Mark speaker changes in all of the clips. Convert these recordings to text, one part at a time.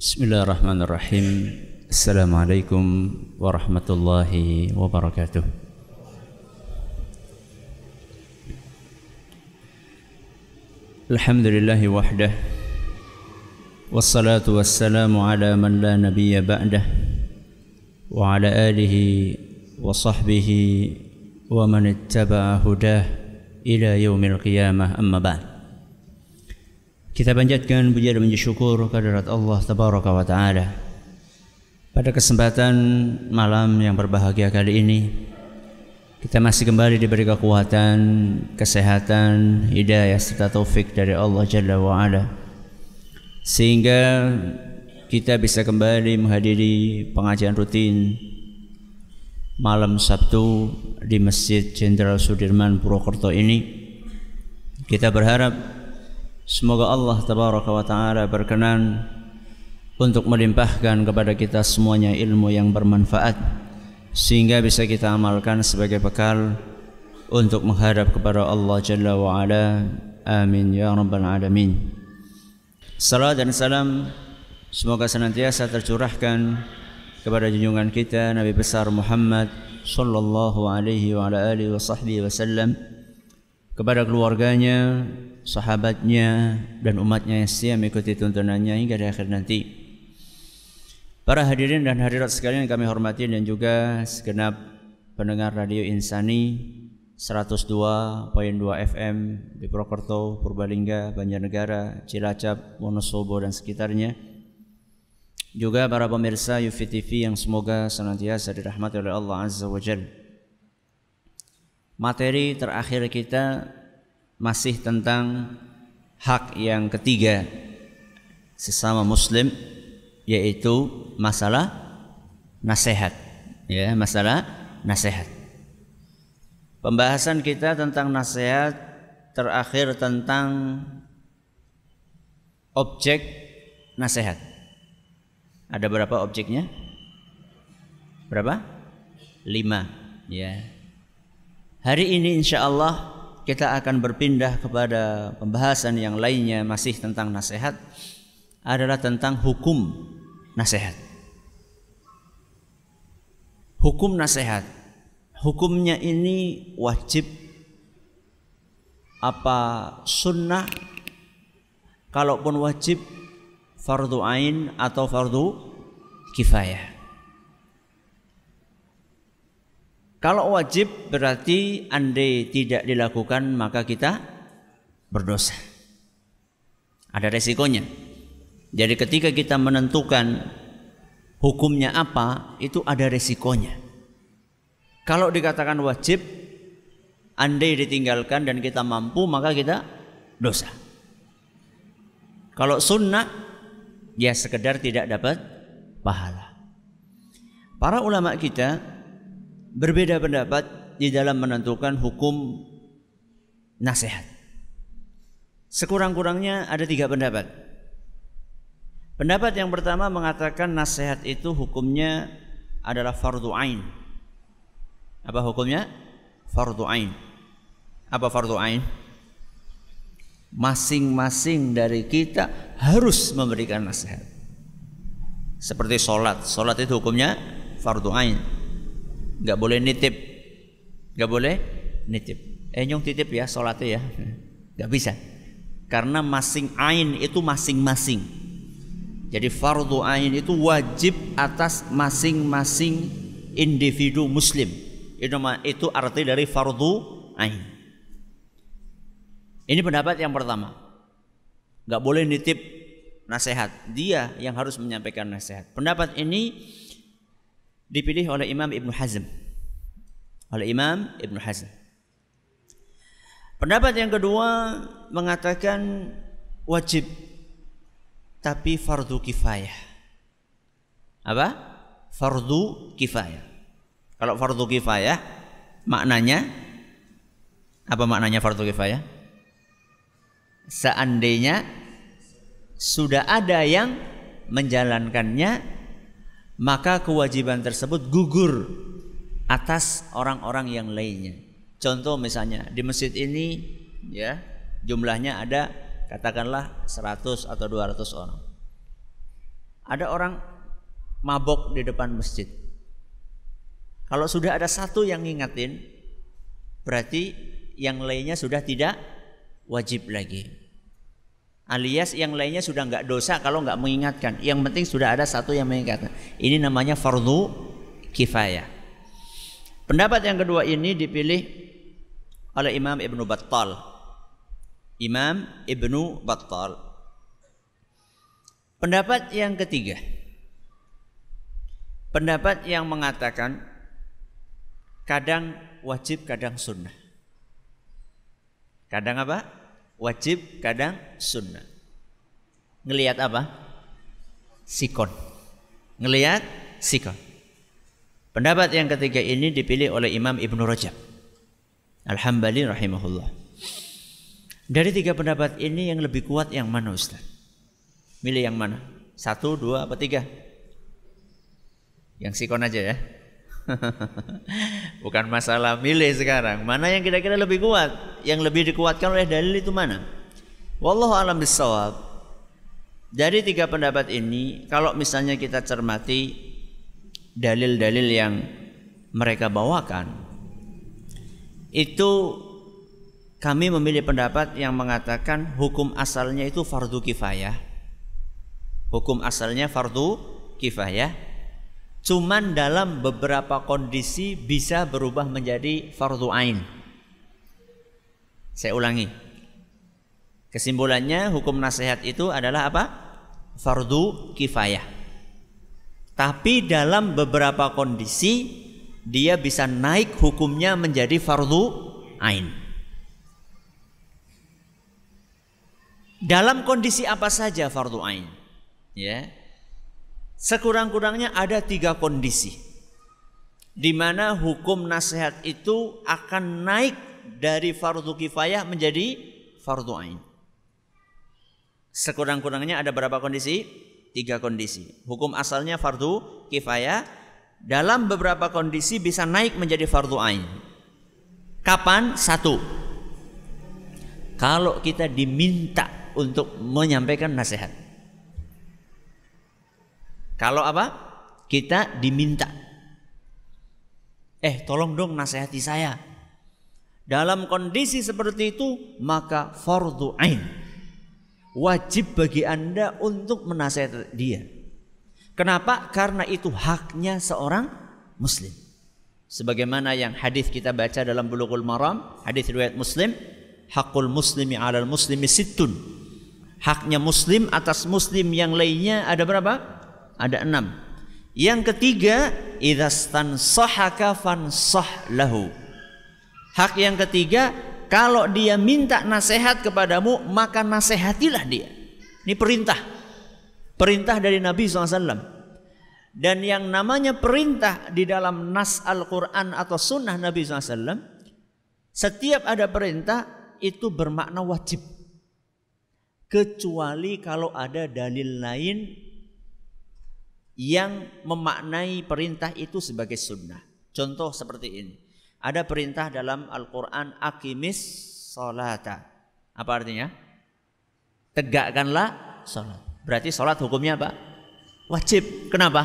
Speaker 1: بسم الله الرحمن الرحيم السلام عليكم ورحمة الله وبركاته الحمد لله وحده والصلاة والسلام على من لا نبي بعده وعلى آله وصحبه ومن اتبع هداه إلى يوم القيامة أما بعد Kita panjatkan puji dan puji syukur kehadirat Allah Tabaraka wa Ta'ala. Pada kesempatan malam yang berbahagia kali ini Kita masih kembali diberi kekuatan, kesehatan, hidayah serta taufik dari Allah Jalla wa Ala. Sehingga kita bisa kembali menghadiri pengajian rutin malam Sabtu di Masjid Jenderal Sudirman Purwokerto ini. Kita berharap semoga Allah tabaraka wa taala berkenan untuk melimpahkan kepada kita semuanya ilmu yang bermanfaat sehingga bisa kita amalkan sebagai bekal untuk menghadap kepada Allah Jalla wa Ala. Amin ya rabbal alamin. Salam dan salam semoga senantiasa tercurahkan kepada junjungan kita Nabi besar Muhammad sallallahu alaihi wa ala alihi wa sahbihi wasallam kepada keluarganya, sahabatnya dan umatnya yang setia mengikuti tuntunannya hingga di akhir nanti. Para hadirin dan hadirat sekalian yang kami hormati dan juga segenap pendengar radio Insani 102.2 FM di Purwokerto, Purbalingga, Banjarnegara, Cilacap, Wonosobo dan sekitarnya juga para pemirsa Yufi TV yang semoga senantiasa dirahmati oleh Allah Azza wa Jal. Materi terakhir kita masih tentang hak yang ketiga sesama muslim yaitu masalah nasihat ya masalah nasihat pembahasan kita tentang nasihat terakhir tentang objek nasihat ada berapa objeknya? Berapa? Lima. Ya. Hari ini insya Allah kita akan berpindah kepada pembahasan yang lainnya masih tentang nasihat adalah tentang hukum nasihat. Hukum nasihat. Hukumnya ini wajib apa sunnah kalaupun wajib fardu ain atau fardu kifayah. Kalau wajib berarti andai tidak dilakukan maka kita berdosa. Ada resikonya. Jadi ketika kita menentukan hukumnya apa, itu ada resikonya. Kalau dikatakan wajib, andai ditinggalkan dan kita mampu maka kita dosa. Kalau sunnah ya sekedar tidak dapat pahala. Para ulama kita berbeda pendapat di dalam menentukan hukum nasihat. Sekurang-kurangnya ada tiga pendapat. Pendapat yang pertama mengatakan nasihat itu hukumnya adalah fardu ain. Apa hukumnya? Fardu ain. Apa fardu ain? masing-masing dari kita harus memberikan nasihat. Seperti sholat, sholat itu hukumnya fardu ain, nggak boleh nitip, nggak boleh nitip. Eh nyong titip ya sholatnya ya, nggak bisa. Karena masing ain itu masing-masing. Jadi fardu ain itu wajib atas masing-masing individu muslim. Itu, itu arti dari fardu ain. Ini pendapat yang pertama. Gak boleh nitip nasihat. Dia yang harus menyampaikan nasihat. Pendapat ini dipilih oleh Imam Ibn Hazm. Oleh Imam Ibn Hazm. Pendapat yang kedua mengatakan wajib tapi fardu kifayah. Apa? Fardu kifayah. Kalau fardu kifayah maknanya apa maknanya fardu kifayah? seandainya sudah ada yang menjalankannya maka kewajiban tersebut gugur atas orang-orang yang lainnya. Contoh misalnya di masjid ini ya jumlahnya ada katakanlah 100 atau 200 orang. ada orang mabok di depan masjid. Kalau sudah ada satu yang ngingetin, berarti yang lainnya sudah tidak wajib lagi. Alias yang lainnya sudah nggak dosa kalau nggak mengingatkan. Yang penting sudah ada satu yang mengingatkan. Ini namanya fardu kifayah. Pendapat yang kedua ini dipilih oleh Imam Ibnu Battal. Imam Ibnu Battal. Pendapat yang ketiga. Pendapat yang mengatakan kadang wajib, kadang sunnah. Kadang apa? Wajib kadang sunnah. Ngelihat apa? Sikon. Ngelihat sikon. Pendapat yang ketiga ini dipilih oleh Imam Ibnu Rajab. Alhamdulillah rahimahullah. Dari tiga pendapat ini yang lebih kuat yang mana Ustaz? Milih yang mana? Satu dua apa tiga? Yang sikon aja ya Bukan masalah milih sekarang. Mana yang kira-kira lebih kuat? Yang lebih dikuatkan oleh dalil itu mana? Wallahu alam bisawab. Dari tiga pendapat ini, kalau misalnya kita cermati dalil-dalil yang mereka bawakan, itu kami memilih pendapat yang mengatakan hukum asalnya itu fardu kifayah. Hukum asalnya fardu kifayah cuman dalam beberapa kondisi bisa berubah menjadi fardu ain. Saya ulangi. Kesimpulannya hukum nasihat itu adalah apa? Fardu kifayah. Tapi dalam beberapa kondisi dia bisa naik hukumnya menjadi fardu ain. Dalam kondisi apa saja fardu ain? Ya. Sekurang-kurangnya ada tiga kondisi di mana hukum nasihat itu akan naik dari fardu kifayah menjadi fardu ain. Sekurang-kurangnya ada berapa kondisi? Tiga kondisi. Hukum asalnya fardu kifayah, dalam beberapa kondisi bisa naik menjadi fardu ain. Kapan? Satu. Kalau kita diminta untuk menyampaikan nasihat. Kalau apa? Kita diminta. Eh, tolong dong nasihati saya. Dalam kondisi seperti itu, maka fardu ain. Wajib bagi Anda untuk menasihati dia. Kenapa? Karena itu haknya seorang muslim. Sebagaimana yang hadis kita baca dalam Bulughul Maram, hadis riwayat Muslim, hakul muslimi 'alal muslimi sittun. Haknya muslim atas muslim yang lainnya ada berapa? Ada enam. Yang ketiga, idastan sahaka fansah lahu. Hak yang ketiga, kalau dia minta nasihat kepadamu, maka nasihatilah dia. Ini perintah. Perintah dari Nabi SAW. Dan yang namanya perintah di dalam nas Al-Quran atau sunnah Nabi SAW, setiap ada perintah itu bermakna wajib. Kecuali kalau ada dalil lain yang memaknai perintah itu sebagai sunnah. Contoh seperti ini. Ada perintah dalam Al-Quran akimis solata. Apa artinya? Tegakkanlah sholat. Berarti sholat hukumnya apa? Wajib. Kenapa?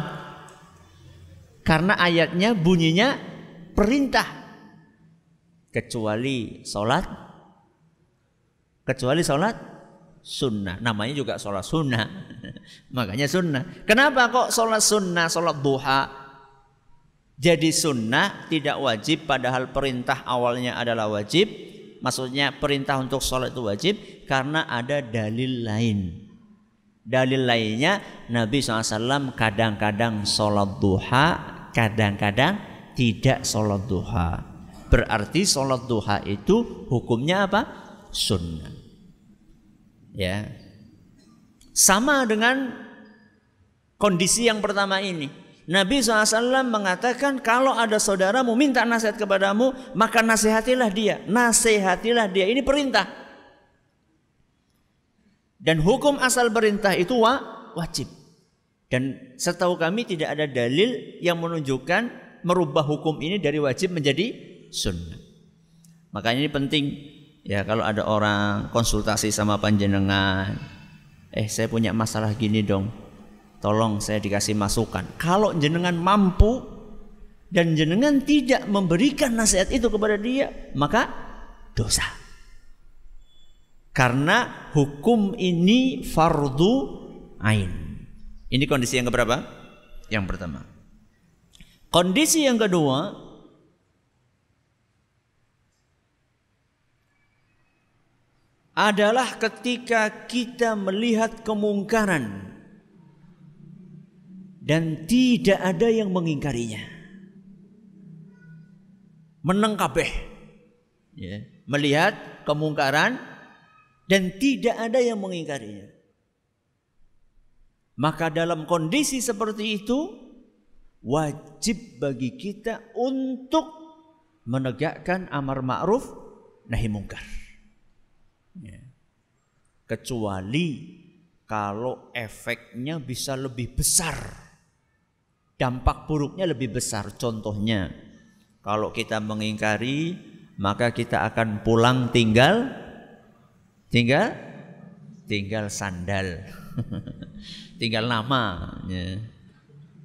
Speaker 1: Karena ayatnya bunyinya perintah. Kecuali sholat. Kecuali sholat sunnah. Namanya juga sholat sunnah. Makanya sunnah. Kenapa kok sholat sunnah, sholat duha? Jadi sunnah tidak wajib padahal perintah awalnya adalah wajib. Maksudnya perintah untuk sholat itu wajib karena ada dalil lain. Dalil lainnya Nabi SAW kadang-kadang sholat duha, kadang-kadang tidak sholat duha. Berarti sholat duha itu hukumnya apa? Sunnah. Ya. Sama dengan kondisi yang pertama ini. Nabi SAW mengatakan kalau ada saudaramu minta nasihat kepadamu maka nasihatilah dia. Nasihatilah dia. Ini perintah. Dan hukum asal perintah itu wa, wajib. Dan setahu kami tidak ada dalil yang menunjukkan merubah hukum ini dari wajib menjadi sunnah. Makanya ini penting Ya kalau ada orang konsultasi sama panjenengan, eh saya punya masalah gini dong. tolong saya dikasih masukan. Kalau jenengan mampu dan jenengan tidak memberikan nasihat itu kepada dia, maka dosa. Karena hukum ini fardu ain. Ini kondisi yang keberapa? Yang pertama. Kondisi yang kedua, adalah ketika kita melihat kemungkaran dan tidak ada yang mengingkarinya. Meneng kabeh. Ya. Melihat kemungkaran dan tidak ada yang mengingkarinya. Maka dalam kondisi seperti itu wajib bagi kita untuk menegakkan amar ma'ruf nahi mungkar. Ya. Kecuali kalau efeknya bisa lebih besar. Dampak buruknya lebih besar. Contohnya, kalau kita mengingkari, maka kita akan pulang tinggal tinggal tinggal sandal. tinggal nama ya.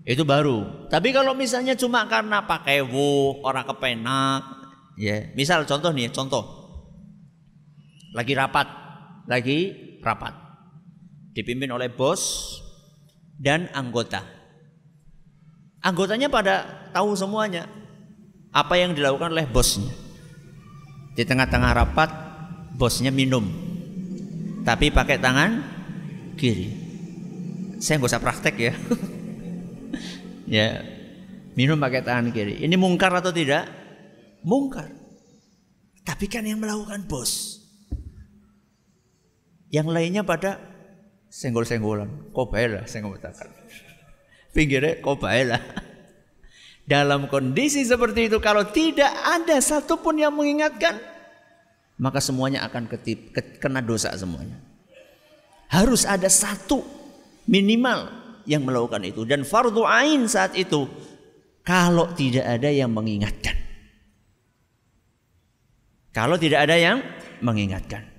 Speaker 1: Itu baru. Tapi kalau misalnya cuma karena pakai wo, orang kepenak, ya. Misal contoh nih, contoh lagi rapat, lagi rapat. Dipimpin oleh bos dan anggota. Anggotanya pada tahu semuanya apa yang dilakukan oleh bosnya. Di tengah-tengah rapat, bosnya minum. Tapi pakai tangan kiri. Saya nggak usah praktek ya. ya, minum pakai tangan kiri. Ini mungkar atau tidak? Mungkar. Tapi kan yang melakukan bos. Yang lainnya pada senggol-senggolan. Kok baik lah saya ngomongkan. Pinggirnya kok baik lah. Dalam kondisi seperti itu kalau tidak ada satupun yang mengingatkan maka semuanya akan ketip, kena dosa semuanya. Harus ada satu minimal yang melakukan itu dan fardu ain saat itu kalau tidak ada yang mengingatkan. Kalau tidak ada yang mengingatkan.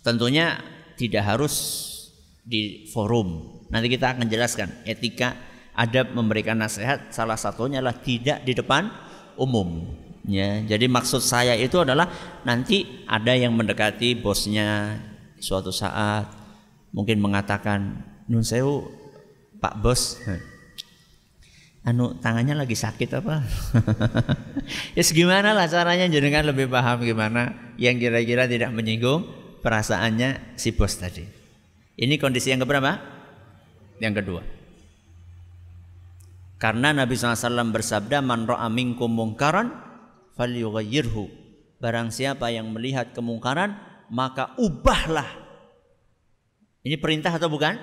Speaker 1: Tentunya tidak harus di forum. Nanti kita akan jelaskan etika adab memberikan nasihat salah satunya adalah tidak di depan umum. Ya, jadi maksud saya itu adalah nanti ada yang mendekati bosnya suatu saat mungkin mengatakan nun sewu Pak Bos anu tangannya lagi sakit apa ya yes, gimana lah caranya jenengan lebih paham gimana yang kira-kira tidak menyinggung perasaannya si bos tadi. Ini kondisi yang keberapa? Yang kedua. Karena Nabi SAW bersabda, Man ro'a minkum mungkaran, falyughayyirhu. Barang siapa yang melihat kemungkaran, maka ubahlah. Ini perintah atau bukan?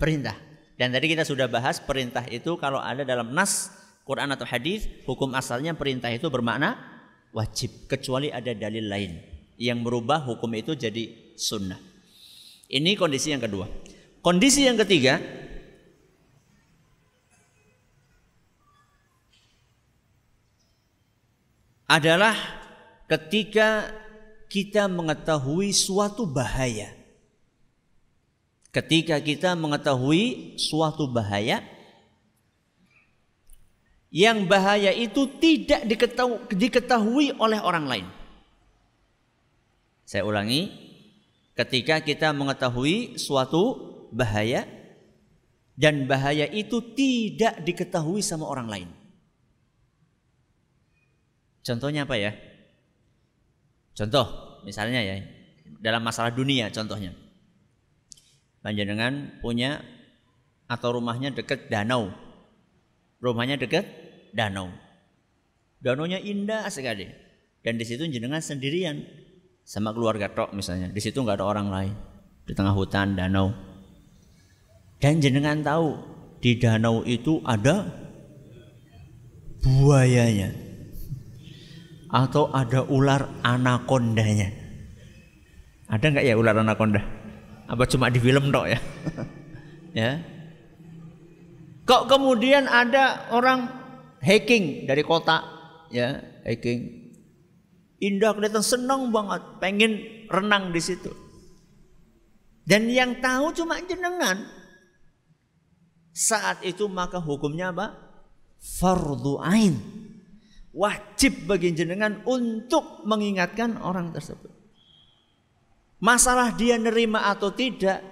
Speaker 1: Perintah. Dan tadi kita sudah bahas perintah itu kalau ada dalam nas Quran atau hadis, hukum asalnya perintah itu bermakna wajib kecuali ada dalil lain yang merubah hukum itu jadi sunnah. Ini kondisi yang kedua. Kondisi yang ketiga adalah ketika kita mengetahui suatu bahaya. Ketika kita mengetahui suatu bahaya yang bahaya itu tidak diketahui oleh orang lain. Saya ulangi, ketika kita mengetahui suatu bahaya dan bahaya itu tidak diketahui sama orang lain. Contohnya apa ya? Contoh, misalnya ya, dalam masalah dunia contohnya. Panjenengan punya atau rumahnya dekat danau. Rumahnya dekat danau. Danaunya indah sekali. Dan di situ jenengan sendirian sama keluarga tok misalnya. Di situ nggak ada orang lain. Di tengah hutan, danau. Dan jenengan tahu di danau itu ada buayanya. Atau ada ular anakondanya. Ada nggak ya ular anakonda? Apa cuma di film tok ya? ya. Kok kemudian ada orang hacking dari kota ya, hacking Indah kelihatan senang banget, pengen renang di situ. Dan yang tahu cuma jenengan. Saat itu maka hukumnya apa? Fardu ain. Wajib bagi jenengan untuk mengingatkan orang tersebut. Masalah dia nerima atau tidak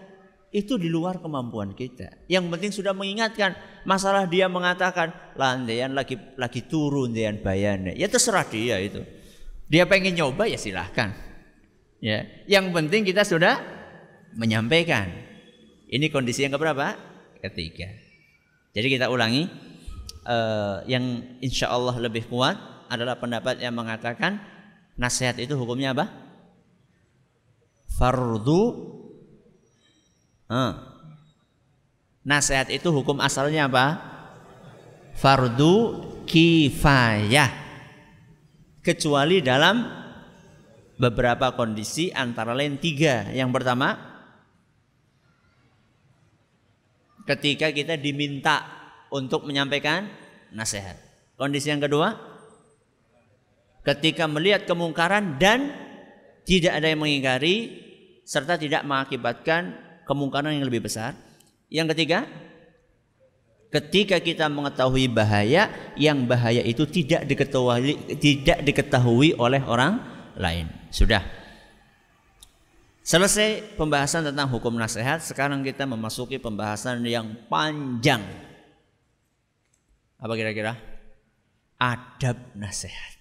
Speaker 1: itu di luar kemampuan kita. Yang penting sudah mengingatkan. Masalah dia mengatakan landean lagi lagi turun dean bayane. Ya terserah dia itu. Dia pengen nyoba ya silahkan. Ya, yang penting kita sudah menyampaikan. Ini kondisi yang keberapa? Ketiga. Jadi kita ulangi. Uh, yang insya Allah lebih kuat adalah pendapat yang mengatakan nasihat itu hukumnya apa? Fardu Hmm. Nasihat itu hukum asalnya apa? Fardu kifayah. Kecuali dalam beberapa kondisi antara lain tiga. Yang pertama, ketika kita diminta untuk menyampaikan nasihat. Kondisi yang kedua, ketika melihat kemungkaran dan tidak ada yang mengingkari serta tidak mengakibatkan kemungkaran yang lebih besar. Yang ketiga, ketika kita mengetahui bahaya, yang bahaya itu tidak diketahui tidak diketahui oleh orang lain. Sudah. Selesai pembahasan tentang hukum nasihat, sekarang kita memasuki pembahasan yang panjang. Apa kira-kira? Adab nasihat.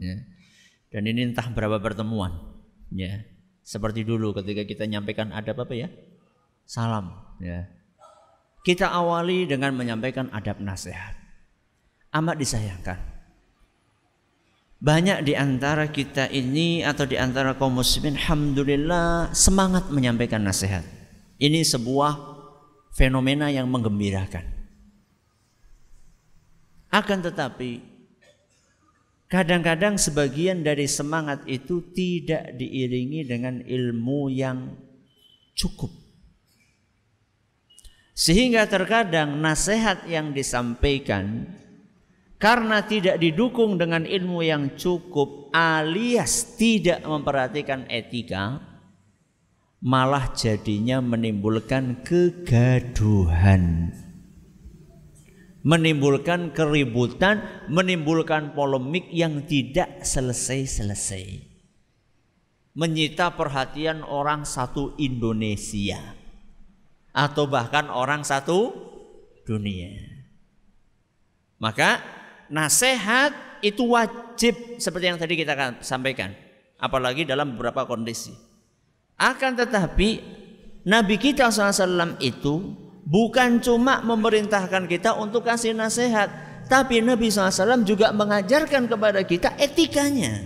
Speaker 1: Ya. Dan ini entah berapa pertemuan. Ya. Seperti dulu ketika kita nyampaikan adab apa ya? Salam ya. Kita awali dengan menyampaikan adab nasihat. Amat disayangkan. Banyak di antara kita ini atau di antara kaum muslimin alhamdulillah semangat menyampaikan nasihat. Ini sebuah fenomena yang menggembirakan. Akan tetapi Kadang-kadang sebagian dari semangat itu tidak diiringi dengan ilmu yang cukup. Sehingga terkadang nasihat yang disampaikan karena tidak didukung dengan ilmu yang cukup alias tidak memperhatikan etika malah jadinya menimbulkan kegaduhan menimbulkan keributan, menimbulkan polemik yang tidak selesai-selesai. Menyita perhatian orang satu Indonesia atau bahkan orang satu dunia. Maka nasihat itu wajib seperti yang tadi kita sampaikan, apalagi dalam beberapa kondisi. Akan tetapi Nabi kita SAW itu bukan cuma memerintahkan kita untuk kasih nasihat, tapi Nabi SAW juga mengajarkan kepada kita etikanya.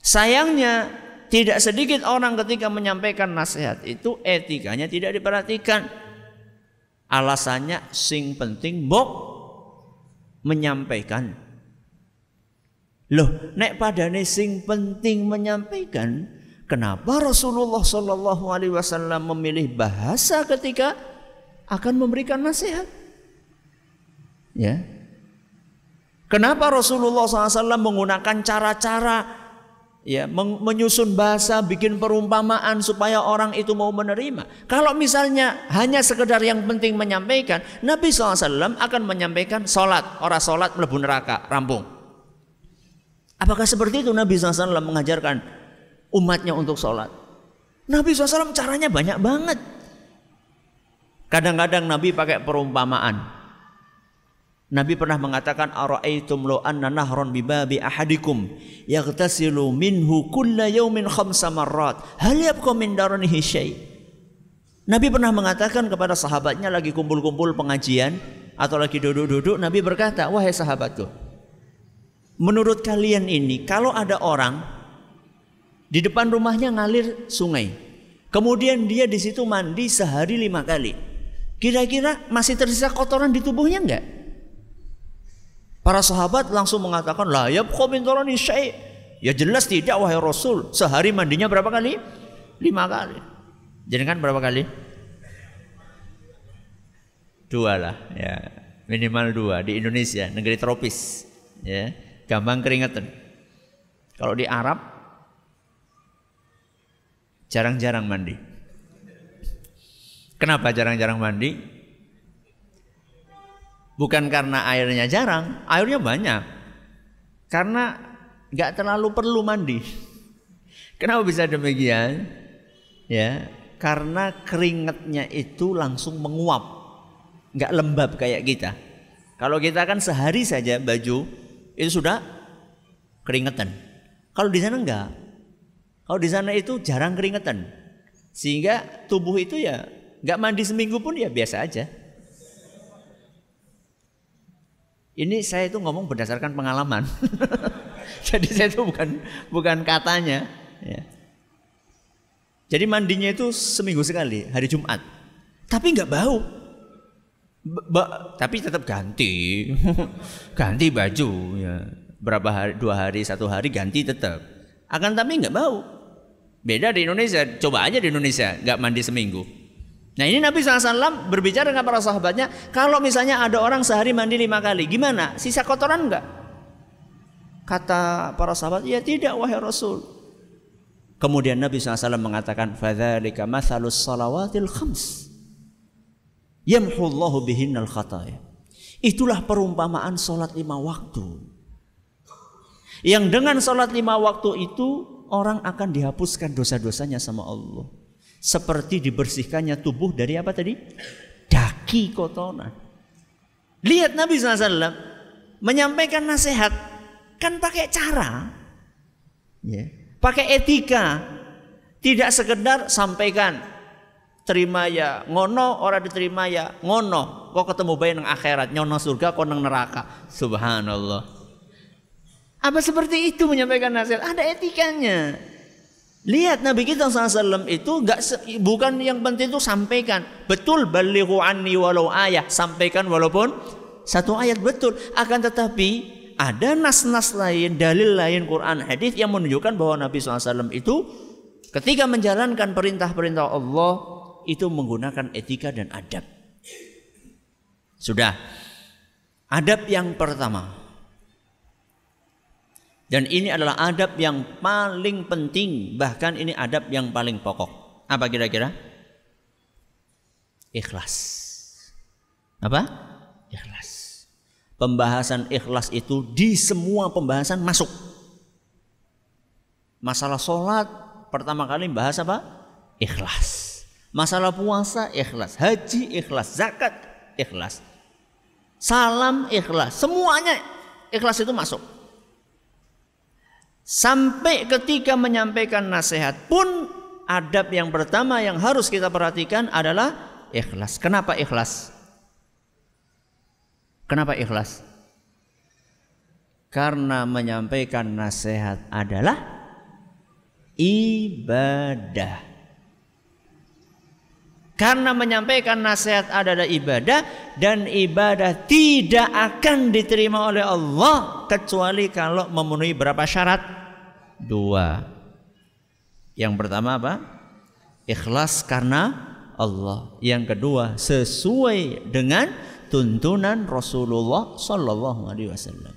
Speaker 1: Sayangnya tidak sedikit orang ketika menyampaikan nasihat itu etikanya tidak diperhatikan. Alasannya sing penting bok menyampaikan. Loh, nek padane sing penting menyampaikan, Kenapa Rasulullah Shallallahu Alaihi Wasallam memilih bahasa ketika akan memberikan nasihat? Ya. Kenapa Rasulullah SAW menggunakan cara-cara ya menyusun bahasa, bikin perumpamaan supaya orang itu mau menerima? Kalau misalnya hanya sekedar yang penting menyampaikan, Nabi SAW akan menyampaikan sholat, orang sholat melebu neraka, rampung. Apakah seperti itu Nabi SAW mengajarkan umatnya untuk sholat. Nabi SAW caranya banyak banget. Kadang-kadang Nabi pakai perumpamaan. Nabi pernah mengatakan ara'aitum lo anna nahron bibabi ahadikum yaghtasilu minhu kulla yawmin khamsa marrat hal yabqa min daranihi syai' Nabi pernah mengatakan kepada sahabatnya lagi kumpul-kumpul pengajian atau lagi duduk-duduk Nabi berkata wahai sahabatku menurut kalian ini kalau ada orang di depan rumahnya ngalir sungai. Kemudian dia di situ mandi sehari lima kali. Kira-kira masih tersisa kotoran di tubuhnya enggak? Para sahabat langsung mengatakan, "La yabqa min syai'." Ya jelas tidak wahai Rasul. Sehari mandinya berapa kali? Lima kali. Jadi kan berapa kali? Dua lah, ya minimal dua di Indonesia, negeri tropis, ya gampang keringetan. Kalau di Arab Jarang-jarang mandi. Kenapa jarang-jarang mandi? Bukan karena airnya jarang, airnya banyak. Karena nggak terlalu perlu mandi. Kenapa bisa demikian? Ya, karena keringatnya itu langsung menguap, nggak lembab kayak kita. Kalau kita kan sehari saja baju itu sudah keringetan. Kalau di sana enggak. Kalau di sana itu jarang keringetan. Sehingga tubuh itu ya nggak mandi seminggu pun ya biasa aja. Ini saya itu ngomong berdasarkan pengalaman. Jadi saya itu bukan bukan katanya. Ya. Jadi mandinya itu seminggu sekali, hari Jumat. Tapi nggak bau. Ba tapi tetap ganti, ganti baju. Ya. Berapa hari, dua hari, satu hari ganti tetap. Akan tapi nggak bau. Beda di Indonesia. Coba aja di Indonesia nggak mandi seminggu. Nah ini Nabi SAW berbicara dengan para sahabatnya, kalau misalnya ada orang sehari mandi lima kali, gimana? Sisa kotoran enggak? Kata para sahabat, ya tidak wahai Rasul. Kemudian Nabi SAW mengatakan, فَذَلِكَ مَثَلُ الصَّلَوَاتِ الْخَمْسِ يَمْحُ اللَّهُ بِهِنَّ الْخَطَايَ Itulah perumpamaan solat lima waktu. Yang dengan solat lima waktu itu, orang akan dihapuskan dosa-dosanya sama Allah seperti dibersihkannya tubuh dari apa tadi? Daki kotoran. Lihat Nabi SAW menyampaikan nasihat kan pakai cara, ya, pakai etika, tidak sekedar sampaikan terima ya ngono orang diterima ya ngono. Kok ketemu bayi nang akhirat nyono surga kok nang neraka? Subhanallah. Apa seperti itu menyampaikan nasihat? Ada etikanya Lihat Nabi kita SAW itu enggak bukan yang penting itu sampaikan. Betul balighu anni walau ayat. Sampaikan walaupun satu ayat betul. Akan tetapi ada nas-nas lain, dalil lain Quran hadis yang menunjukkan bahwa Nabi SAW itu ketika menjalankan perintah-perintah Allah itu menggunakan etika dan adab. Sudah. Adab yang pertama. Dan ini adalah adab yang paling penting, bahkan ini adab yang paling pokok. Apa kira-kira? Ikhlas. Apa? Ikhlas. Pembahasan ikhlas itu di semua pembahasan masuk. Masalah sholat pertama kali bahas apa? Ikhlas. Masalah puasa ikhlas, haji ikhlas, zakat ikhlas. Salam ikhlas, semuanya ikhlas itu masuk. Sampai ketika menyampaikan nasihat pun adab yang pertama yang harus kita perhatikan adalah ikhlas. Kenapa ikhlas? Kenapa ikhlas? Karena menyampaikan nasihat adalah ibadah. Karena menyampaikan nasihat adalah ibadah dan ibadah tidak akan diterima oleh Allah kecuali kalau memenuhi berapa syarat? dua. Yang pertama apa? Ikhlas karena Allah. Yang kedua sesuai dengan tuntunan Rasulullah Sallallahu Alaihi Wasallam.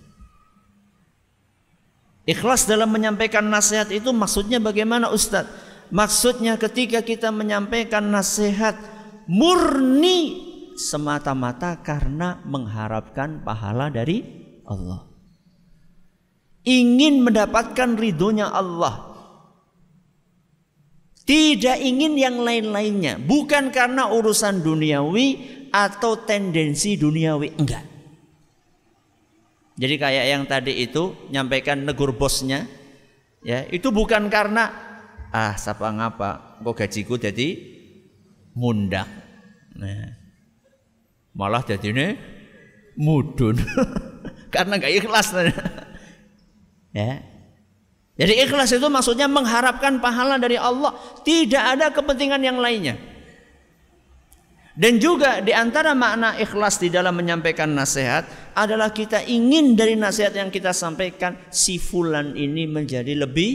Speaker 1: Ikhlas dalam menyampaikan nasihat itu maksudnya bagaimana Ustadz? Maksudnya ketika kita menyampaikan nasihat murni semata-mata karena mengharapkan pahala dari Allah ingin mendapatkan ridhonya Allah. Tidak ingin yang lain-lainnya, bukan karena urusan duniawi atau tendensi duniawi, enggak. Jadi kayak yang tadi itu nyampaikan negur bosnya, ya itu bukan karena ah siapa ngapa, kok gajiku jadi mundak. Nah, malah jadi ini mudun karena nggak ikhlas. Ya. Jadi ikhlas itu maksudnya mengharapkan pahala dari Allah, tidak ada kepentingan yang lainnya. Dan juga di antara makna ikhlas di dalam menyampaikan nasihat adalah kita ingin dari nasihat yang kita sampaikan si fulan ini menjadi lebih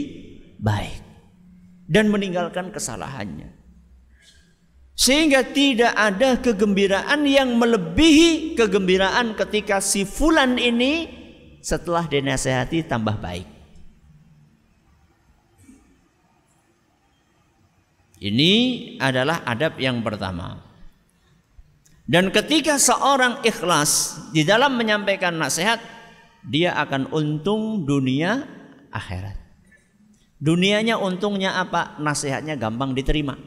Speaker 1: baik dan meninggalkan kesalahannya. Sehingga tidak ada kegembiraan yang melebihi kegembiraan ketika si fulan ini setelah dinasehati tambah baik. Ini adalah adab yang pertama. Dan ketika seorang ikhlas di dalam menyampaikan nasihat, dia akan untung dunia akhirat. Dunianya untungnya apa? Nasihatnya gampang diterima.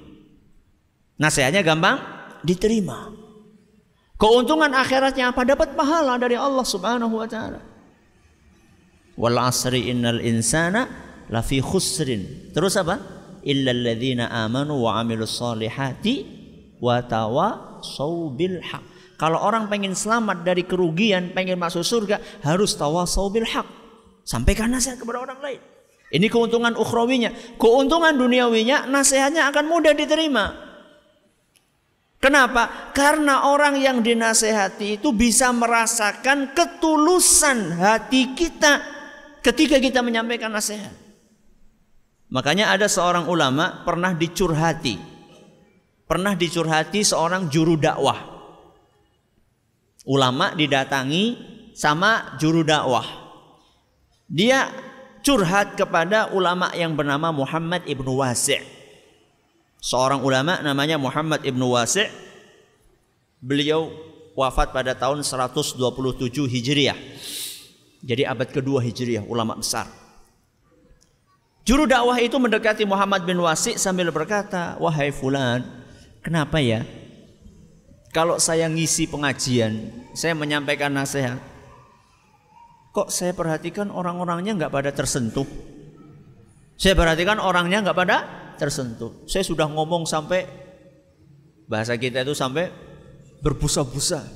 Speaker 1: Nasihatnya gampang diterima. Keuntungan akhiratnya apa? Dapat pahala dari Allah Subhanahu wa taala. Wal asri innal insana lafi khusrin. Terus apa? Illa alladzina amanu wa amilus solihati wa tawasau bil haq. Kalau orang pengen selamat dari kerugian, pengen masuk surga, harus tawasau bil haq. Sampaikan nasihat kepada orang lain. Ini keuntungan ukhrawinya. Keuntungan duniawinya, nasihatnya akan mudah diterima. Kenapa? Karena orang yang dinasehati itu bisa merasakan ketulusan hati kita ketika kita menyampaikan nasihat. Makanya ada seorang ulama pernah dicurhati. Pernah dicurhati seorang juru dakwah. Ulama didatangi sama juru dakwah. Dia curhat kepada ulama yang bernama Muhammad ibnu Wasi' seorang ulama namanya Muhammad ibnu Wasi' beliau wafat pada tahun 127 Hijriah. Jadi abad kedua Hijriah ulama besar. Juru dakwah itu mendekati Muhammad bin Wasi sambil berkata, "Wahai fulan, kenapa ya? Kalau saya ngisi pengajian, saya menyampaikan nasihat, kok saya perhatikan orang-orangnya nggak pada tersentuh. Saya perhatikan orangnya nggak pada tersentuh. Saya sudah ngomong sampai bahasa kita itu sampai berbusa-busa.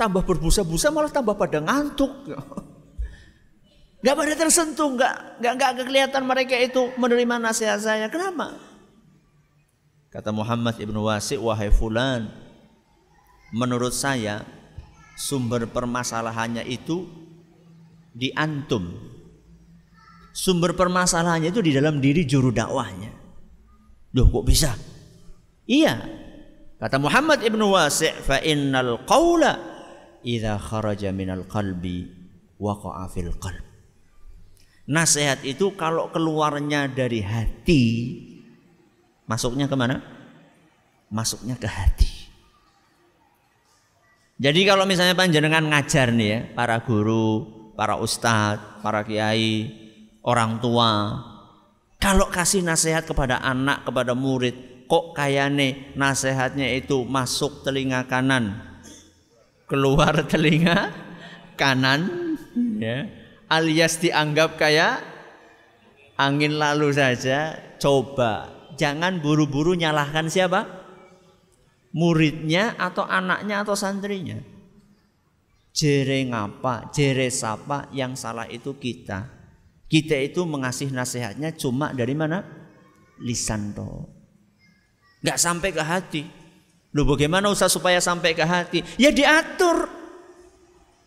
Speaker 1: Tambah berbusa-busa malah tambah pada ngantuk. Gak pada tersentuh, gak, gak, gak kelihatan mereka itu menerima nasihat saya. Kenapa? Kata Muhammad ibnu Wasi, wahai fulan, menurut saya sumber permasalahannya itu di antum. Sumber permasalahannya itu di dalam diri juru dakwahnya. Loh kok bisa? Iya. Kata Muhammad ibnu Wasi' fa innal qawla idza kharaja minal qalbi waqa'a fil qalb. Nasihat itu kalau keluarnya dari hati, masuknya ke mana? Masuknya ke hati. Jadi kalau misalnya panjenengan ngajar nih ya, para guru, para ustadz, para kiai, orang tua, kalau kasih nasihat kepada anak, kepada murid, kok kayane nasihatnya itu masuk telinga kanan, keluar telinga kanan, ya alias dianggap kayak angin lalu saja. Coba jangan buru-buru nyalahkan siapa? Muridnya atau anaknya atau santrinya. Jere ngapa, jere sapa yang salah itu kita. Kita itu mengasih nasihatnya cuma dari mana? Lisan toh. Gak sampai ke hati. Loh bagaimana usah supaya sampai ke hati? Ya diatur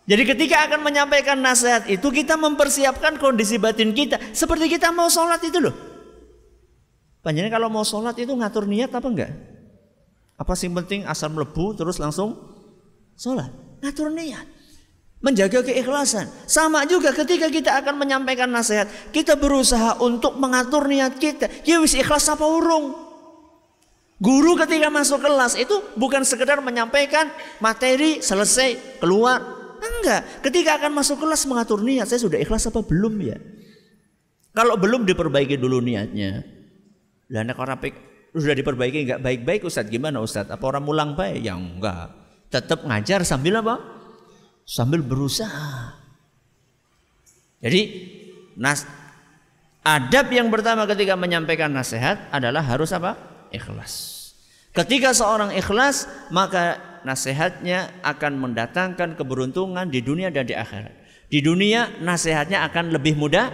Speaker 1: jadi ketika akan menyampaikan nasihat itu kita mempersiapkan kondisi batin kita seperti kita mau sholat itu loh. Panjangnya kalau mau sholat itu ngatur niat apa enggak? Apa sih penting asal melebu terus langsung sholat? Ngatur niat. Menjaga keikhlasan. Sama juga ketika kita akan menyampaikan nasihat. Kita berusaha untuk mengatur niat kita. Ya wis ikhlas apa urung. Guru ketika masuk kelas itu bukan sekedar menyampaikan materi selesai keluar Enggak. Ketika akan masuk kelas mengatur niat, saya sudah ikhlas apa belum ya? Kalau belum diperbaiki dulu niatnya. Lah anak orang sudah diperbaiki enggak baik-baik Ustaz gimana Ustaz? Apa orang mulang baik? Ya enggak. Tetap ngajar sambil apa? Sambil berusaha. Jadi nas adab yang pertama ketika menyampaikan nasihat adalah harus apa? Ikhlas. Ketika seorang ikhlas, maka nasihatnya akan mendatangkan keberuntungan di dunia dan di akhirat. Di dunia nasihatnya akan lebih mudah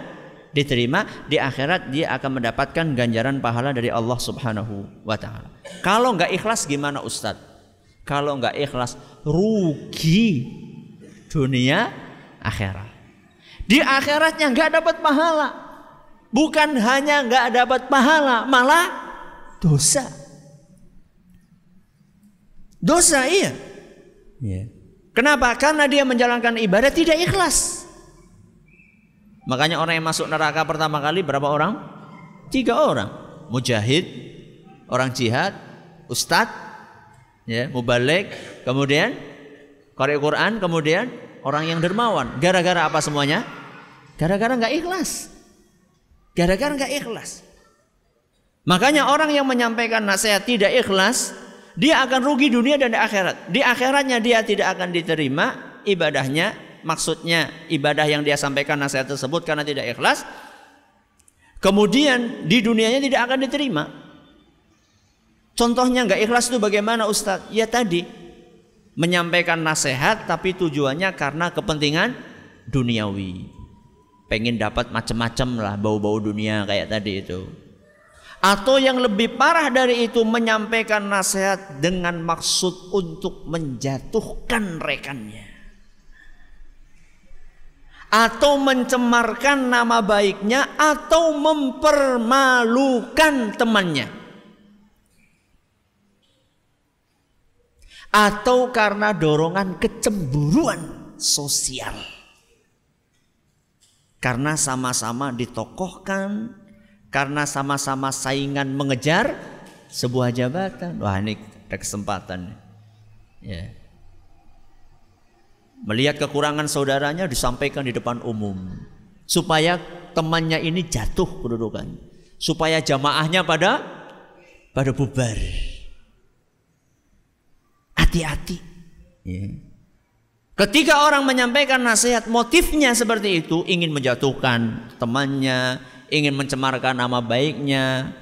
Speaker 1: diterima, di akhirat dia akan mendapatkan ganjaran pahala dari Allah Subhanahu wa taala. Kalau nggak ikhlas gimana Ustadz? Kalau nggak ikhlas rugi dunia akhirat. Di akhiratnya nggak dapat pahala. Bukan hanya nggak dapat pahala, malah dosa. Dosa iya. Yeah. Kenapa? Karena dia menjalankan ibadah tidak ikhlas. Makanya orang yang masuk neraka pertama kali berapa orang? Tiga orang. Mujahid, orang jihad, ustadz, ya, mubalik, kemudian qari Quran, kemudian orang yang dermawan. Gara-gara apa semuanya? Gara-gara nggak ikhlas. Gara-gara nggak ikhlas. Makanya orang yang menyampaikan nasihat tidak ikhlas, dia akan rugi dunia dan di akhirat. Di akhiratnya dia tidak akan diterima ibadahnya, maksudnya ibadah yang dia sampaikan nasihat tersebut karena tidak ikhlas. Kemudian di dunianya tidak akan diterima. Contohnya nggak ikhlas itu bagaimana Ustadz? Ya tadi menyampaikan nasihat tapi tujuannya karena kepentingan duniawi. Pengen dapat macam-macam lah bau-bau dunia kayak tadi itu. Atau yang lebih parah dari itu menyampaikan nasihat dengan maksud untuk menjatuhkan rekannya. Atau mencemarkan nama baiknya atau mempermalukan temannya. Atau karena dorongan kecemburuan sosial. Karena sama-sama ditokohkan, karena sama-sama saingan mengejar sebuah jabatan. Wah ini ada kesempatan. Ya. Melihat kekurangan saudaranya disampaikan di depan umum supaya temannya ini jatuh kedudukan, supaya jamaahnya pada pada bubar. Hati-hati. Ya. Ketika orang menyampaikan nasihat motifnya seperti itu ingin menjatuhkan temannya, ingin mencemarkan nama baiknya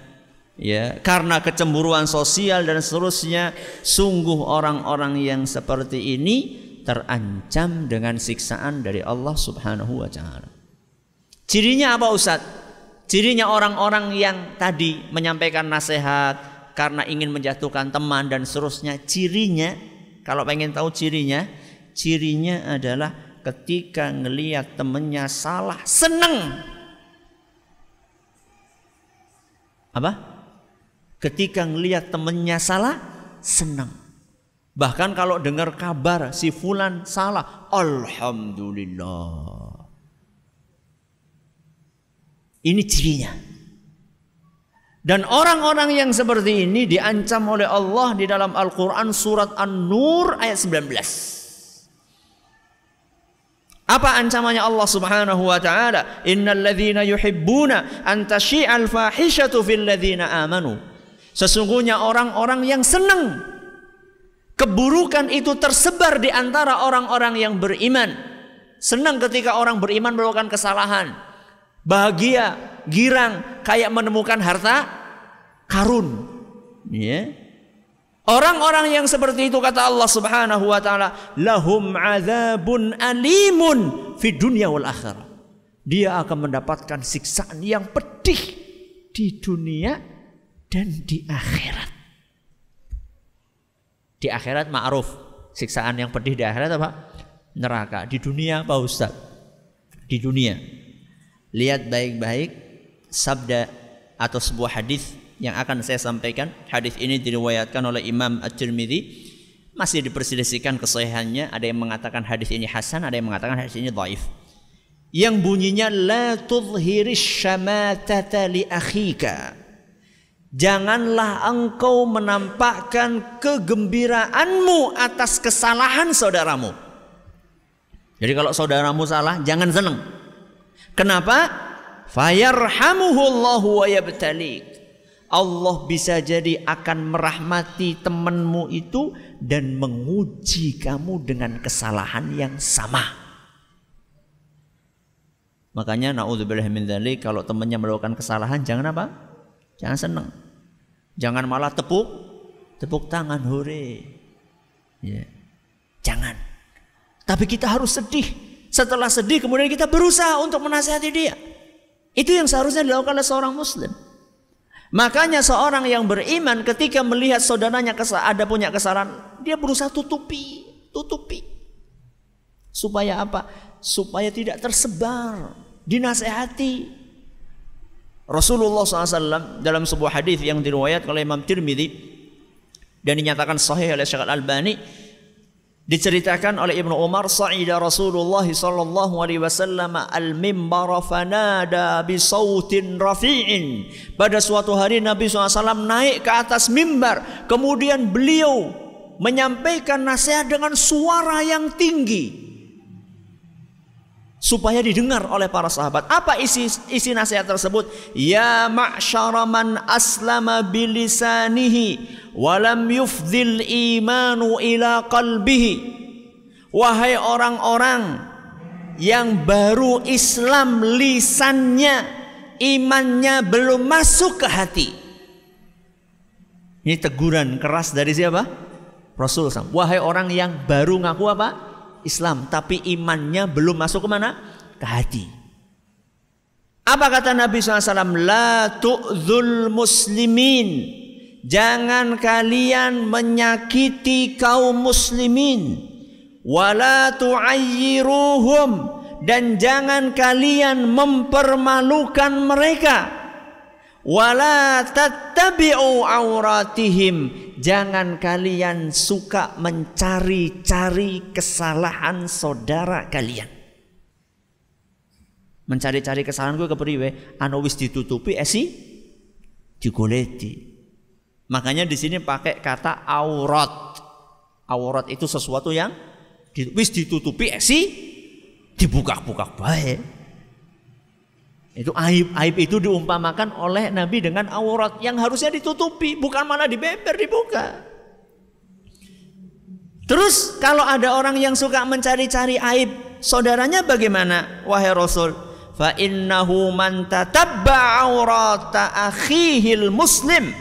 Speaker 1: ya karena kecemburuan sosial dan seterusnya sungguh orang-orang yang seperti ini terancam dengan siksaan dari Allah Subhanahu wa taala. Cirinya apa Ustaz? Cirinya orang-orang yang tadi menyampaikan nasihat karena ingin menjatuhkan teman dan seterusnya. Cirinya kalau pengen tahu cirinya, cirinya adalah ketika ngelihat temennya salah seneng apa? Ketika ngelihat temennya salah, senang. Bahkan kalau dengar kabar si fulan salah, alhamdulillah. Ini cirinya. Dan orang-orang yang seperti ini diancam oleh Allah di dalam Al-Quran surat An-Nur ayat 19. Apa ancamannya Allah Subhanahu wa taala? Innal ladzina yuhibbuna an tashi'al fahishatu fil ladzina amanu. Sesungguhnya orang-orang yang senang keburukan itu tersebar di antara orang-orang yang beriman. Senang ketika orang beriman melakukan kesalahan. Bahagia, girang kayak menemukan harta karun. Ya. Orang-orang yang seperti itu kata Allah Subhanahu wa taala, lahum adzabun alimun fi dunya wal akhirah. Dia akan mendapatkan siksaan yang pedih di dunia dan di akhirat. Di akhirat ma'ruf, siksaan yang pedih di akhirat apa? Neraka. Di dunia apa Ustaz? Di dunia. Lihat baik-baik sabda atau sebuah hadis yang akan saya sampaikan. Hadis ini diriwayatkan oleh Imam At-Tirmidzi. Masih diperselisihkan kesahihannya. Ada yang mengatakan hadis ini hasan, ada yang mengatakan hadis ini dhaif. Yang bunyinya la syamatata li akhika. Janganlah engkau menampakkan kegembiraanmu atas kesalahan saudaramu. Jadi kalau saudaramu salah, jangan senang. Kenapa? Fayarhamuhullahu wa yabtalik. Allah bisa jadi akan merahmati temanmu itu dan menguji kamu dengan kesalahan yang sama. Makanya naudzubillah min dzalik kalau temannya melakukan kesalahan jangan apa? Jangan senang. Jangan malah tepuk tepuk tangan hore. Ya. Jangan. Tapi kita harus sedih. Setelah sedih kemudian kita berusaha untuk menasihati dia. Itu yang seharusnya dilakukan oleh seorang muslim. Makanya seorang yang beriman ketika melihat saudaranya ada punya kesalahan, dia berusaha tutupi, tutupi. Supaya apa? Supaya tidak tersebar, dinasehati. Rasulullah SAW dalam sebuah hadis yang diriwayatkan oleh Imam Tirmidzi dan dinyatakan sahih oleh Syekh Al-Albani Diceritakan oleh Ibnu Umar sa'ida Rasulullah sallallahu alaihi wasallam al-mimbar fanada bi sautin rafi'in. Pada suatu hari Nabi SAW naik ke atas mimbar, kemudian beliau menyampaikan nasihat dengan suara yang tinggi supaya didengar oleh para sahabat. Apa isi isi nasihat tersebut? Ya ma'syara man aslama bilisanihi walam yufdil imanu ila qalbihi. Wahai orang-orang yang baru Islam lisannya imannya belum masuk ke hati. Ini teguran keras dari siapa? Rasul wahai orang yang baru ngaku apa Islam tapi imannya belum masuk ke mana? Ke hati. Apa kata Nabi SAW la tu'zul muslimin. Jangan kalian menyakiti kaum muslimin. Wala tu'ayyiruhum. Dan jangan kalian mempermalukan mereka wala tattabi'u auratihim. Jangan kalian suka mencari-cari kesalahan saudara kalian. Mencari-cari kesalahan gue kepriwe anu wis ditutupi esi digoleti. Makanya di sini pakai kata aurat. Aurat itu sesuatu yang wis ditutupi eh, sih dibuka-buka baik. Itu aib aib itu diumpamakan oleh Nabi dengan aurat yang harusnya ditutupi, bukan malah dibeber dibuka. Terus kalau ada orang yang suka mencari-cari aib saudaranya bagaimana? Wahai Rasul, fa innahu man tatabba aurata akhihil muslim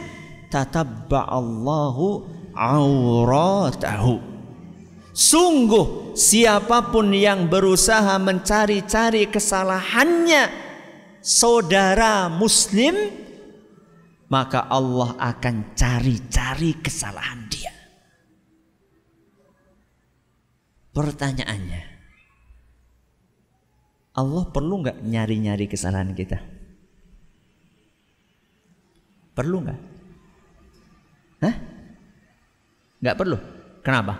Speaker 1: tatabba'allahu auratahu. Sungguh siapa pun yang berusaha mencari-cari kesalahannya saudara muslim maka Allah akan cari-cari kesalahan dia. Pertanyaannya, Allah perlu nggak nyari-nyari kesalahan kita? Perlu nggak? Hah? Nggak perlu. Kenapa?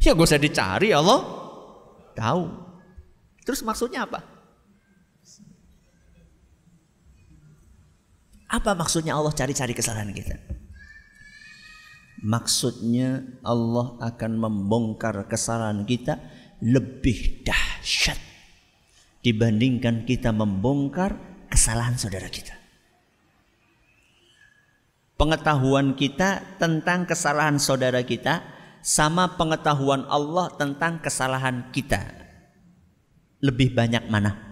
Speaker 1: Ya gak usah dicari Allah tahu. Terus maksudnya apa? Apa maksudnya Allah cari-cari kesalahan kita? Maksudnya Allah akan membongkar kesalahan kita lebih dahsyat dibandingkan kita membongkar kesalahan saudara kita pengetahuan kita tentang kesalahan saudara kita sama pengetahuan Allah tentang kesalahan kita. Lebih banyak mana?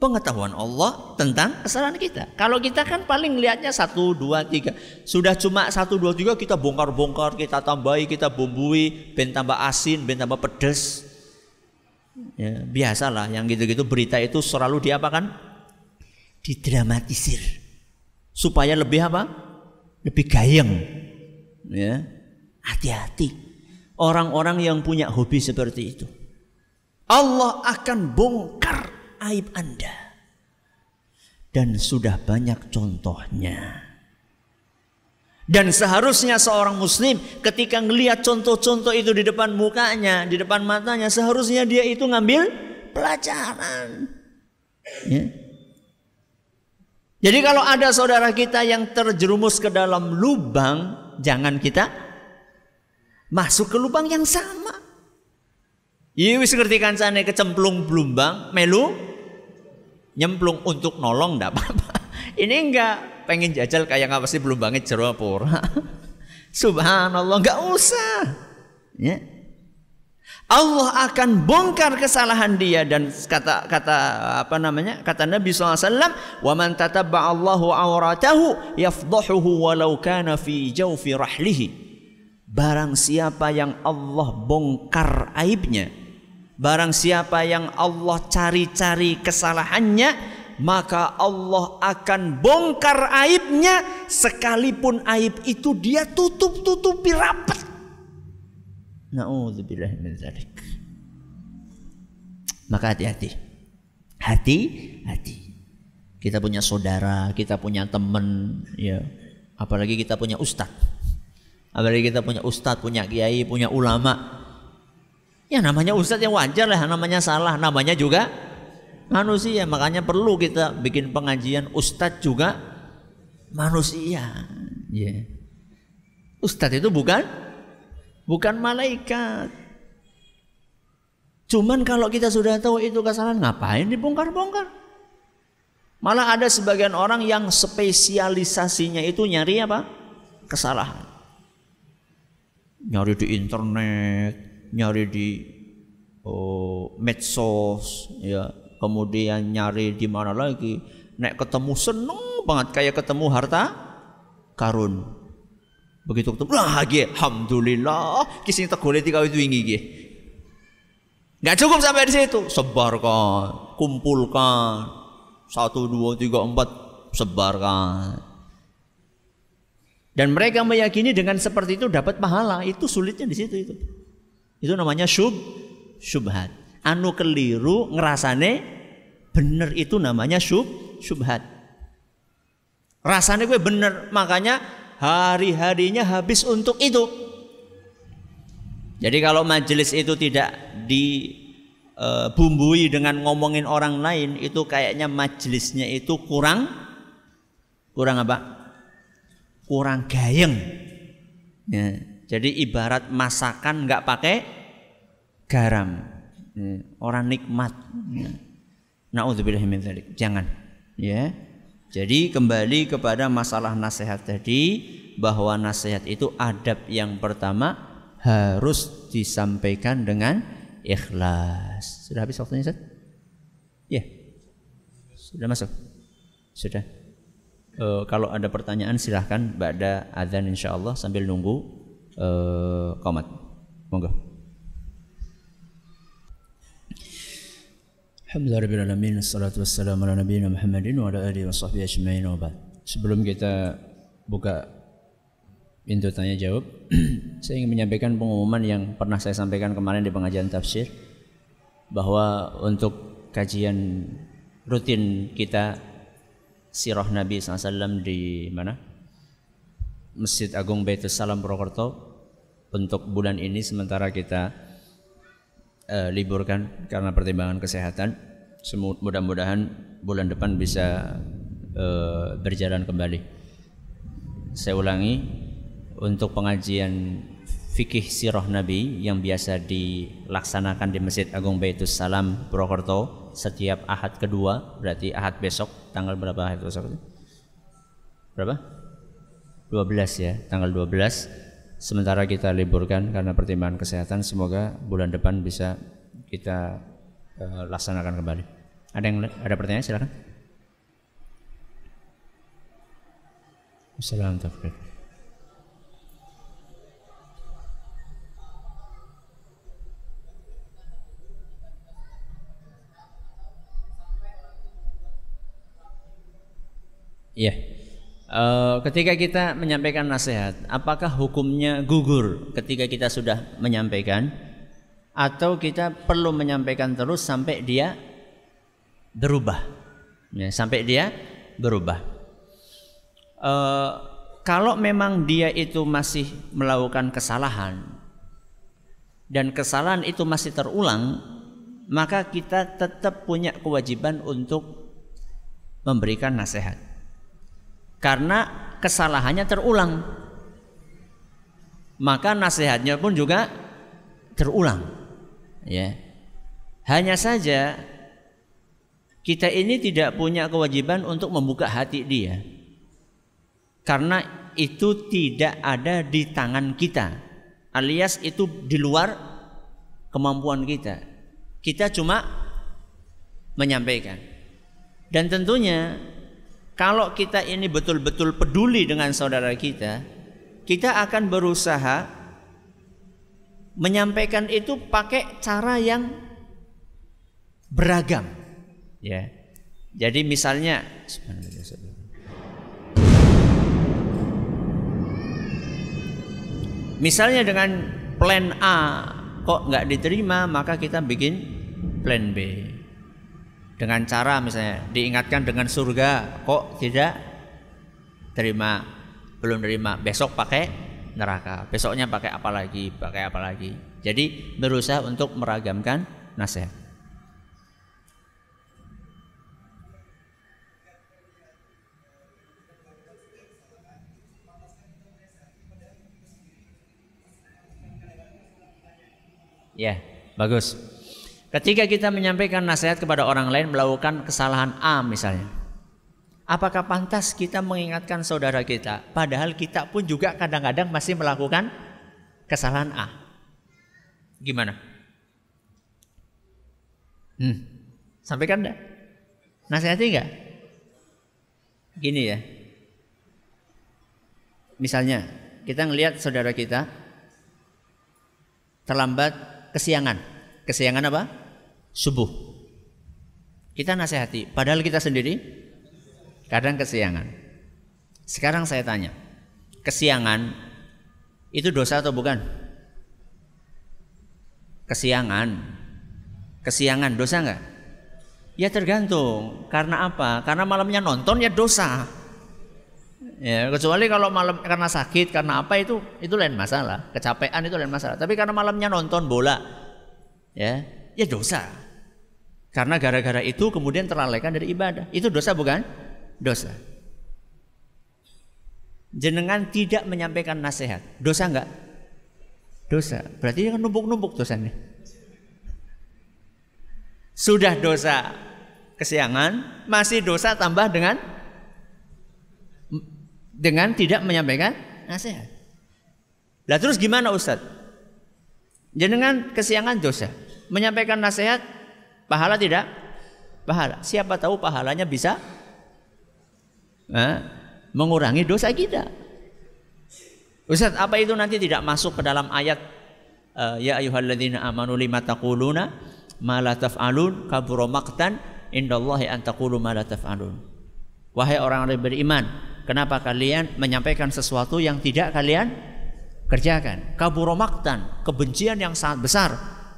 Speaker 1: Pengetahuan Allah tentang kesalahan kita. Kalau kita kan paling lihatnya satu, dua, tiga. Sudah cuma satu, dua, tiga kita bongkar-bongkar, kita tambahi, kita bumbui, ben tambah asin, ben tambah pedes. Ya, biasalah yang gitu-gitu berita itu selalu diapakan? Didramatisir supaya lebih apa? Lebih gayeng. Ya. Hati-hati. Orang-orang yang punya hobi seperti itu. Allah akan bongkar aib Anda. Dan sudah banyak contohnya. Dan seharusnya seorang muslim ketika melihat contoh-contoh itu di depan mukanya, di depan matanya, seharusnya dia itu ngambil pelajaran. Ya. Jadi kalau ada saudara kita yang terjerumus ke dalam lubang, jangan kita masuk ke lubang yang sama. Iya wis ngerti kancane kecemplung blumbang, melu nyemplung untuk nolong ndak apa-apa. Ini enggak pengen jajal kayak ngapa sih blumbangnya jero Subhanallah enggak usah. Ya. Allah akan bongkar kesalahan dia dan kata kata apa namanya kata Nabi SAW wa man Allahu awratahu yafdahuhu walau kana fi jawfi rahlihi barang siapa yang Allah bongkar aibnya barang siapa yang Allah cari-cari kesalahannya maka Allah akan bongkar aibnya sekalipun aib itu dia tutup-tutupi rapat. Maka hati-hati. Hati-hati. Kita punya saudara, kita punya teman, ya. Apalagi kita punya ustadz. Apalagi kita punya ustadz, punya kiai, punya ulama. Ya namanya ustadz yang wajar lah, namanya salah, namanya juga manusia. Makanya perlu kita bikin pengajian ustadz juga manusia. Yeah. Ustadz itu bukan bukan malaikat. Cuman kalau kita sudah tahu itu kesalahan, ngapain dibongkar-bongkar? Malah ada sebagian orang yang spesialisasinya itu nyari apa? Kesalahan. Nyari di internet, nyari di oh, medsos, ya. Kemudian nyari di mana lagi? Nek ketemu seneng banget kayak ketemu harta karun. Begitu ketemu, lah alhamdulillah, kisah tegole tiga itu ingin Nggak cukup sampai di situ, sebarkan, kumpulkan, satu dua tiga empat sebarkan. Dan mereka meyakini dengan seperti itu dapat pahala, itu sulitnya di situ itu. Itu namanya syub, syubhat. Anu keliru ngerasane bener itu namanya syub, syubhat. Rasanya gue bener, makanya hari-harinya habis untuk itu. Jadi kalau majelis itu tidak dibumbui dengan ngomongin orang lain itu kayaknya majelisnya itu kurang kurang apa? Kurang gayeng. Ya, jadi ibarat masakan nggak pakai garam. Ya, orang nikmat. Ya. Nauzubillah min Jangan. Ya. Jadi kembali kepada masalah nasihat tadi bahwa nasihat itu adab yang pertama harus disampaikan dengan ikhlas. Sudah habis waktunya Ustaz? Ya. Sudah masuk? Sudah. Uh, kalau ada pertanyaan silahkan Ba'da azan insyaallah sambil nunggu uh, komat. Monggo. Muhammadin Sebelum kita buka pintu tanya jawab. saya ingin menyampaikan pengumuman yang pernah saya sampaikan kemarin di pengajian tafsir bahwa untuk kajian rutin kita sirah Nabi SAW di mana? Masjid Agung Baitul Salam Purwokerto untuk bulan ini sementara kita uh, liburkan karena pertimbangan kesehatan. Mudah-mudahan bulan depan bisa uh, berjalan kembali. Saya ulangi, untuk pengajian fikih sirah Nabi yang biasa dilaksanakan di Masjid Agung Baitus Salam Purwokerto setiap Ahad kedua berarti Ahad besok tanggal berapa Ahad besok berapa 12 ya tanggal 12 sementara kita liburkan karena pertimbangan kesehatan semoga bulan depan bisa kita uh, laksanakan kembali. Ada yang ada pertanyaan? Silakan. Assalamualaikum Iya. Uh, ketika kita menyampaikan nasihat, apakah hukumnya gugur ketika kita sudah menyampaikan atau kita perlu menyampaikan terus sampai dia berubah? Ya, sampai dia berubah. Uh, kalau memang dia itu masih melakukan kesalahan dan kesalahan itu masih terulang, maka kita tetap punya kewajiban untuk memberikan nasihat karena kesalahannya terulang. Maka nasihatnya pun juga terulang. Ya. Hanya saja kita ini tidak punya kewajiban untuk membuka hati dia. Karena itu tidak ada di tangan kita. Alias itu di luar kemampuan kita. Kita cuma menyampaikan. Dan tentunya kalau kita ini betul-betul peduli dengan saudara kita, kita akan berusaha menyampaikan itu pakai cara yang beragam. Ya. Jadi misalnya Misalnya dengan plan A kok nggak diterima, maka kita bikin plan B dengan cara misalnya diingatkan dengan surga kok tidak terima belum terima besok pakai neraka. Besoknya pakai apa lagi, pakai apa lagi. Jadi berusaha untuk meragamkan nasihat. Ya, bagus. Ketika kita menyampaikan nasihat kepada orang lain melakukan kesalahan A misalnya. Apakah pantas kita mengingatkan saudara kita padahal kita pun juga kadang-kadang masih melakukan kesalahan A? Gimana? Hmm. Sampaikan enggak? Nasihati enggak? Gini ya. Misalnya, kita ngelihat saudara kita terlambat kesiangan. Kesiangan apa? Subuh. Kita nasihati, padahal kita sendiri kadang kesiangan. Sekarang saya tanya, kesiangan itu dosa atau bukan? Kesiangan. Kesiangan dosa enggak? Ya tergantung. Karena apa? Karena malamnya nonton ya dosa. Ya, kecuali kalau malam karena sakit, karena apa itu itu lain masalah. Kecapean itu lain masalah. Tapi karena malamnya nonton bola, ya, ya dosa. Karena gara-gara itu kemudian terlalaikan dari ibadah. Itu dosa bukan? Dosa. Jenengan tidak menyampaikan nasihat. Dosa enggak? Dosa. Berarti kan numpuk-numpuk dosanya. Sudah dosa kesiangan, masih dosa tambah dengan dengan tidak menyampaikan nasihat. Lah terus gimana Ustaz? Jenengan kesiangan dosa. Menyampaikan nasihat pahala tidak? Pahala. Siapa tahu pahalanya bisa eh, mengurangi dosa kita. Ustaz, apa itu nanti tidak masuk ke dalam ayat uh, ya ayyuhalladzina amanu lima taquluna ma la taf'alun kabura maqtan indallahi an taqulu ma la taf'alun. Wahai orang yang beriman, Kenapa kalian menyampaikan sesuatu yang tidak kalian kerjakan? Kaburomaktan, kebencian yang sangat besar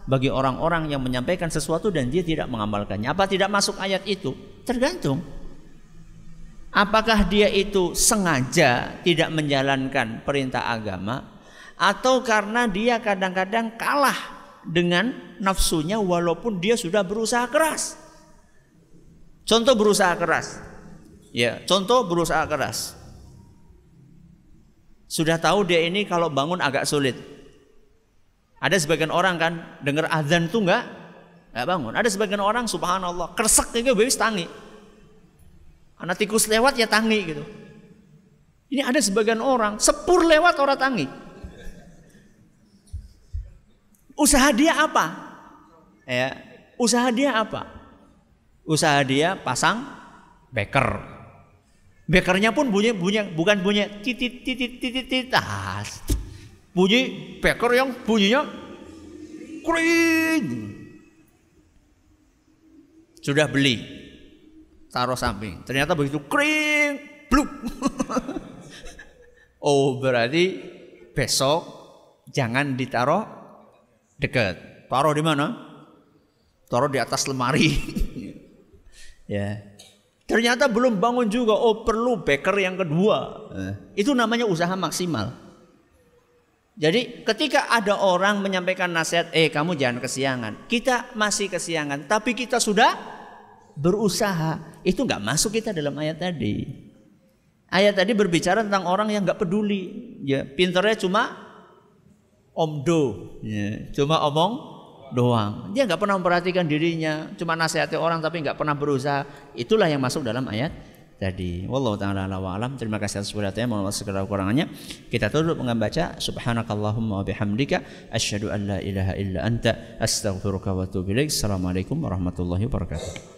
Speaker 1: bagi orang-orang yang menyampaikan sesuatu dan dia tidak mengamalkannya. Apa tidak masuk ayat itu? Tergantung. Apakah dia itu sengaja tidak menjalankan perintah agama atau karena dia kadang-kadang kalah dengan nafsunya walaupun dia sudah berusaha keras. Contoh berusaha keras. Ya, contoh berusaha keras. Sudah tahu dia ini kalau bangun agak sulit. Ada sebagian orang kan dengar azan tuh enggak enggak bangun. Ada sebagian orang subhanallah kersek itu bebas tangi. Anak tikus lewat ya tangi gitu. Ini ada sebagian orang sepur lewat orang tangi. Usaha dia apa? Ya, usaha dia apa? Usaha dia pasang beker. Bekernya pun bunyi bunyi bukan bunyi titit titit titit titas. Bunyi beker yang bunyinya kering. Sudah beli. Taruh samping. Ternyata begitu kering, bluk. oh, berarti besok jangan ditaruh dekat. Taruh di mana? Taruh di atas lemari. ya. Ternyata belum bangun juga. Oh perlu baker yang kedua. Eh. Itu namanya usaha maksimal. Jadi ketika ada orang menyampaikan nasihat, eh kamu jangan kesiangan. Kita masih kesiangan, tapi kita sudah berusaha. Itu nggak masuk kita dalam ayat tadi. Ayat tadi berbicara tentang orang yang nggak peduli. Ya, pinternya cuma omdo, ya, cuma omong doang. Dia nggak pernah memperhatikan dirinya, cuma nasihati orang tapi nggak pernah berusaha. Itulah yang masuk dalam ayat tadi. Wallahu taala ala wa alam. Terima kasih atas perhatiannya. Mohon segala kurangannya. Kita tutup dengan baca subhanakallahumma wa bihamdika asyhadu an la ilaha illa anta astaghfiruka wa atubu ilaik. Assalamualaikum warahmatullahi wabarakatuh.